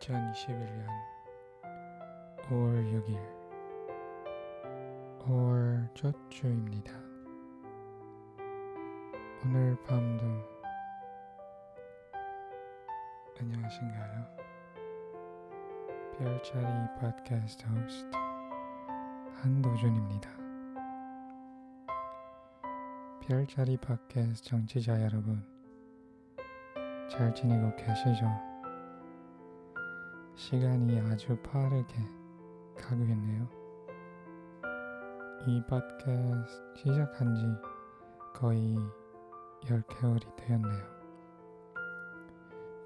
2021년 5월 6일 5월 첫 주입니다. 오늘 밤도 안녕하신가요? 별자리 팟캐스트 호스트 한도준입니다. 별자리 팟캐스트 정치자 여러분 잘 지내고 계시죠? 시간이 아주 빠르게 가고 있네요. 이 팟캐스트 시작한 지 거의 10개월이 되었네요.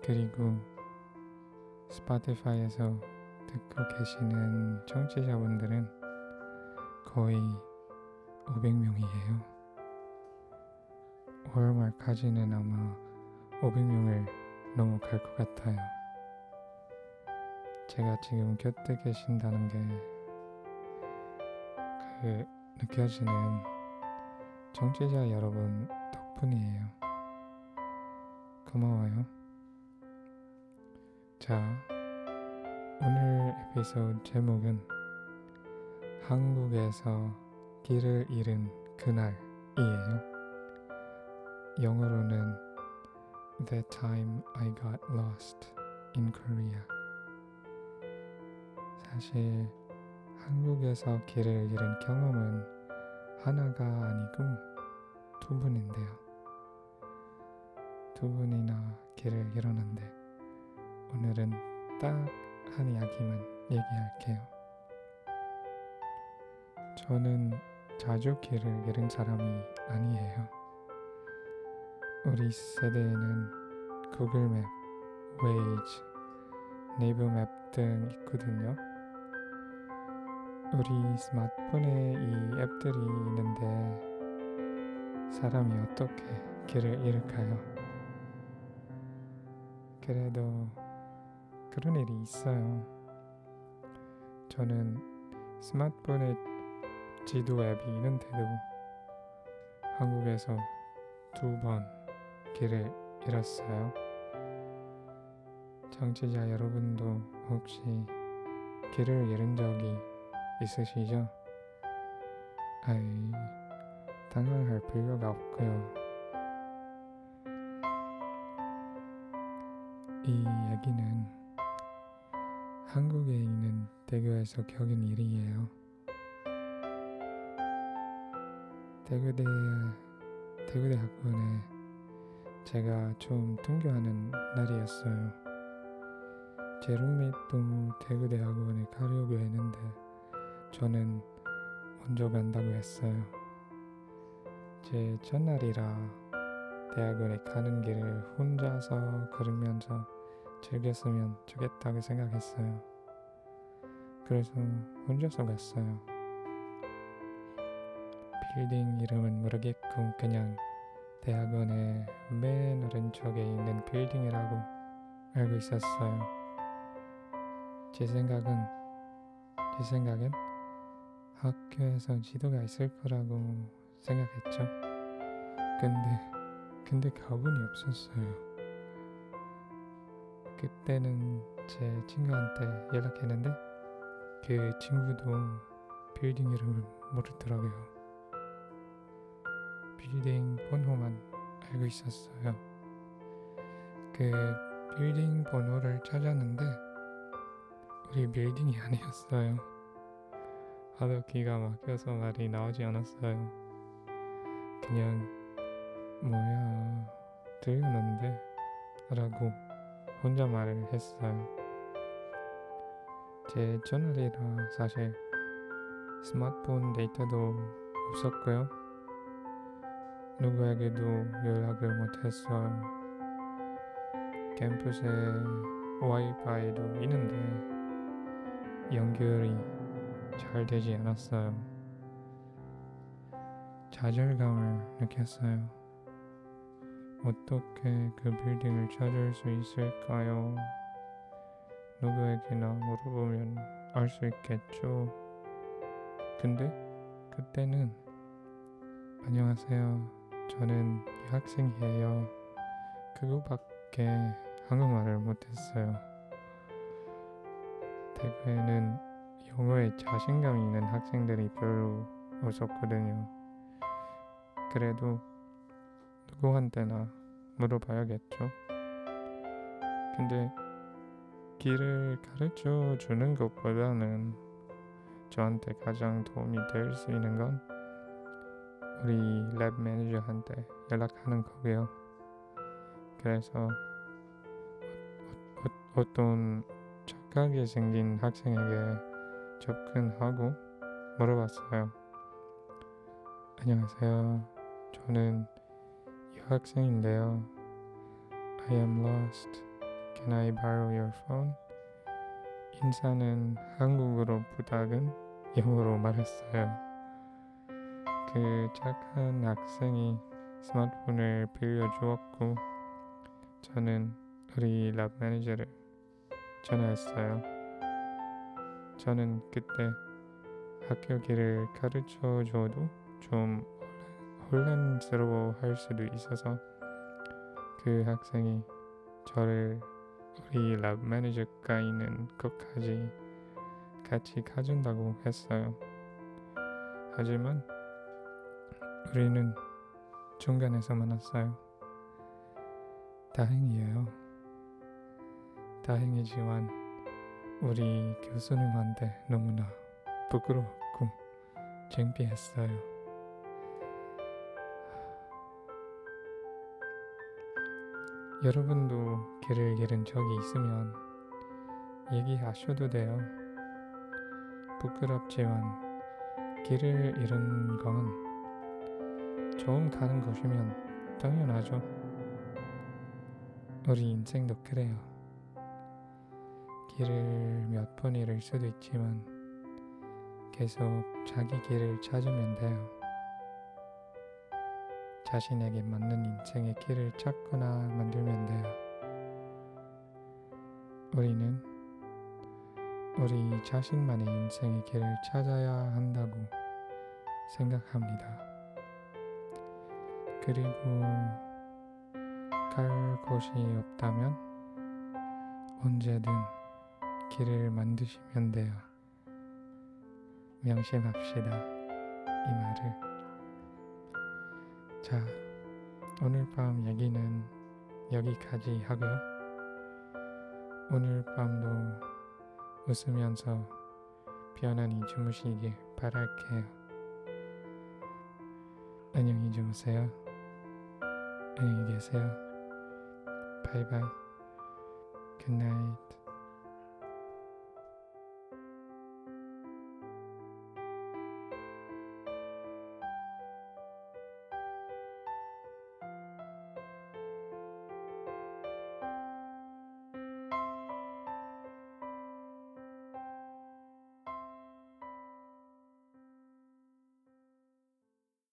그리고 Spotify에서 듣고 계시는 청취자분들은 거의 500명이에요. 5월 말까지는 아마 500명을 넘어갈 것 같아요. 제가 지금 곁에 계신다는 게 그 느껴지는 정치자 여러분 덕분이에요. 고마워요. 자, 오늘 에피소드 제목은 한국에서 길을 잃은 그날이에요. 영어로는 That time I got lost in Korea. 사실 한국에서 길을 잃은 경험은 하나가 아니고 두 분인데요. 두 분이나 길을 잃었는데 오늘은 딱 한 이야기만 얘기할게요. 저는 자주 길을 잃은 사람이 아니에요. 우리 세대에는 구글맵, Waze, 네이버맵 등 있거든요. 우리 스마트폰에 이 앱들이 있는데 사람이 어떻게 길을 잃을까요? 그래도 그런 일이 있어요. 저는 스마트폰에 지도 앱이 있는데도 한국에서 두 번 길을 잃었어요. 정치자 여러분도 혹시 길을 잃은 적이 있으시죠? 아이, 당황할 필요가 없고요. 이 얘기는 한국에 있는 대교에서 겪은 일이에요. 대구대 대구대학원에 제가 좀 등교하는 날이었어요. 제 룸메이트도 대구대학원에 가려고 했는데 저는 먼저 간다고 했어요. 제 첫날이라 대학원에 가는 길을 혼자서 걸으면서 즐겼으면 좋겠다고 생각했어요. 그래서 혼자서 갔어요. 빌딩 이름은 모르겠고 그냥 대학원의 맨 오른쪽에 있는 빌딩이라고 알고 있었어요. 제 생각은 제 생각엔 학교에서 지도가 있을 거라고 생각했죠. 근데 근데 가본이 없었어요. 그때는 제 친구한테 연락했는데 그 친구도 빌딩 이름을 모르더라고요. 빌딩 번호만 알고 있었어요. 그 빌딩 번호를 찾았는데 우리 빌딩이 아니었어요. 하도 기가 막혀서 말이 나오지 않았어요. 그냥 뭐야 들렸는데 라고 혼자 말을 했어요. 제 전화리라 사실 스마트폰 데이터도 없었고요. 누구에게도 연락을 못했어요. 캠퍼스에 와이파이도 있는데 연결이 잘 되지 않았어요. 좌절감을 느꼈어요. 어떻게 그 빌딩을 찾을 수 있을까요? 누구에게나 물어보면 알 수 있겠죠. 근데 그때는 안녕하세요. 저는 유학생이에요. 그거밖에 한국말을 못했어요. 대구에는 영어에 자신감 있는 학생들이 별로 없었거든요. 그래도 누구한테나 물어봐야겠죠. 근데 길을 가르쳐 주는 것보다는 저한테 가장 도움이 될 수 있는 건 우리 랩 매니저한테 연락하는 거고요. 그래서 어, 어, 어떤 착하게 생긴 학생에게 접근하고 물어봤어요. 안녕하세요. 저는 유학생인데요. I am lost. Can I borrow your phone? 인사는 한국어로 부탁은 영어로 말했어요. 그 착한 학생이 스마트폰을 빌려주었고 저는 우리 lab 매니저를 전화했어요. 저는 그때 학교 길을 가르쳐 줘도 좀 혼란스러워 할 수도 있어서 그 학생이 저를 우리 lab 매니저가 있는 곳까지 같이 가준다고 했어요. 하지만 우리는 중간에서 만났어요. 다행이에요. 다행이지만 우리 교수님한테 너무나 부끄럽고 창피했어요. 여러분도 길을 잃은 적이 있으면 얘기하셔도 돼요. 부끄럽지만 길을 잃은 건 처음 가는 것이면 당연하죠. 우리 인생도 그래요. 길을 몇 번 잃을 수도 있지만 계속 자기 길을 찾으면 돼요. 자신에게 맞는 인생의 길을 찾거나 만들면 돼요. 우리는 우리 자신만의 인생의 길을 찾아야 한다고 생각합니다. 그리고 갈 곳이 없다면 언제든 길을 만드시면 돼요. 명심합시다. 이 말을. 자, 오늘 밤 얘기는 여기까지 하고요. 오늘 밤도 웃으면서 편안히 주무시길 바랄게요. 안녕히 주무세요. 안녕히 계세요. Bye bye. Good night.